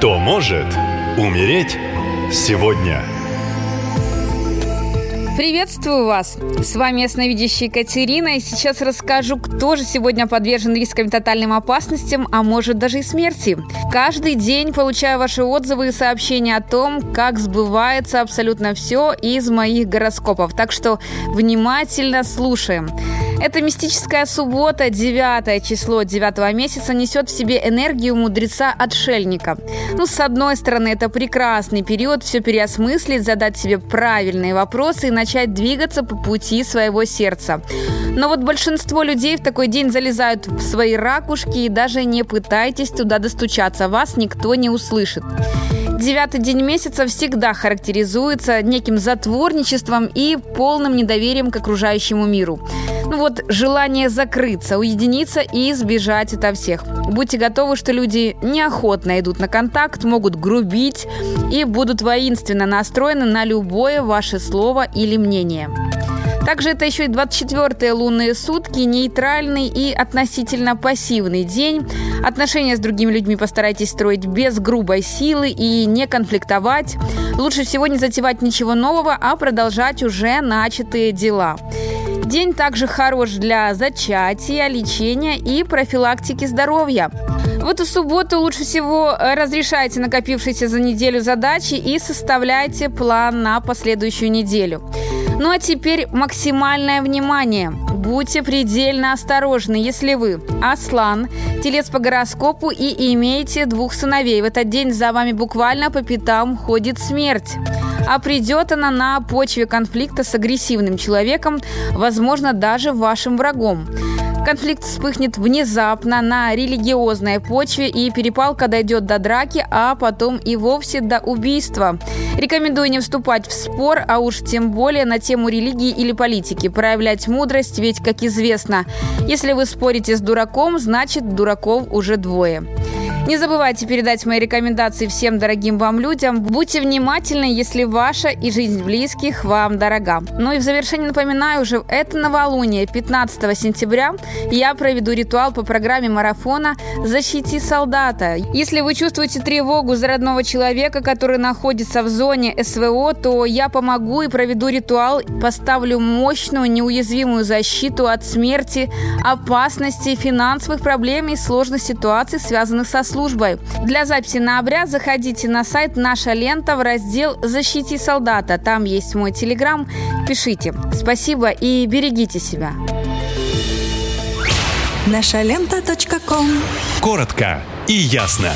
Кто может умереть сегодня? Приветствую вас! С вами ясновидящая Екатерина, и сейчас расскажу, кто же сегодня подвержен рискам и тотальным опасностям, а может даже и смерти. Каждый день получаю ваши отзывы и сообщения о том, как сбывается абсолютно все из моих гороскопов, так что внимательно слушаем. Эта мистическая суббота, 9 число 9 месяца, несет в себе энергию мудреца-отшельника. Ну, с одной стороны, это прекрасный период все переосмыслить, задать себе правильные вопросы и начать двигаться по пути своего сердца. Но вот большинство людей в такой день залезают в свои ракушки и даже не пытайтесь туда достучаться, вас никто не услышит. Девятый день месяца всегда характеризуется неким затворничеством и полным недоверием к окружающему миру. Ну вот желание закрыться, уединиться и избежать это всех. Будьте готовы, что люди неохотно идут на контакт, могут грубить и будут воинственно настроены на любое ваше слово или мнение. Также это еще и 24-е лунные сутки, нейтральный и относительно пассивный день. Отношения с другими людьми постарайтесь строить без грубой силы и не конфликтовать. Лучше всего не затевать ничего нового, а продолжать уже начатые дела. День также хорош для зачатия, лечения и профилактики здоровья. В эту субботу лучше всего разрешайте накопившиеся за неделю задачи и составляйте план на последующую неделю. Ну а теперь максимальное внимание. Будьте предельно осторожны, если вы Аслан, телец по гороскопу и имеете двух сыновей. В этот день за вами буквально по пятам ходит смерть. А придет она на почве конфликта с агрессивным человеком, возможно, даже вашим врагом. Конфликт вспыхнет внезапно на религиозной почве, и перепалка дойдет до драки, а потом и вовсе до убийства. Рекомендую не вступать в спор, а уж тем более на тему религии или политики. Проявлять мудрость, ведь, как известно, если вы спорите с дураком, значит, дураков уже двое. Не забывайте передать мои рекомендации всем дорогим вам людям. Будьте внимательны, если ваша и жизнь близких вам дорога. Ну и в завершение напоминаю, уже это новолуние 15 сентября я проведу ритуал по программе марафона «Защити солдата». Если вы чувствуете тревогу за родного человека, который находится в зоне СВО, то я помогу и проведу ритуал, поставлю мощную неуязвимую защиту от смерти, опасности, финансовых проблем и сложных ситуаций, связанных со службой. Для записи на обряд заходите на сайт «Наша лента» в раздел «Защити солдата». Там есть мой телеграм. Пишите. Спасибо и берегите себя. Наша лента. Коротко и ясно.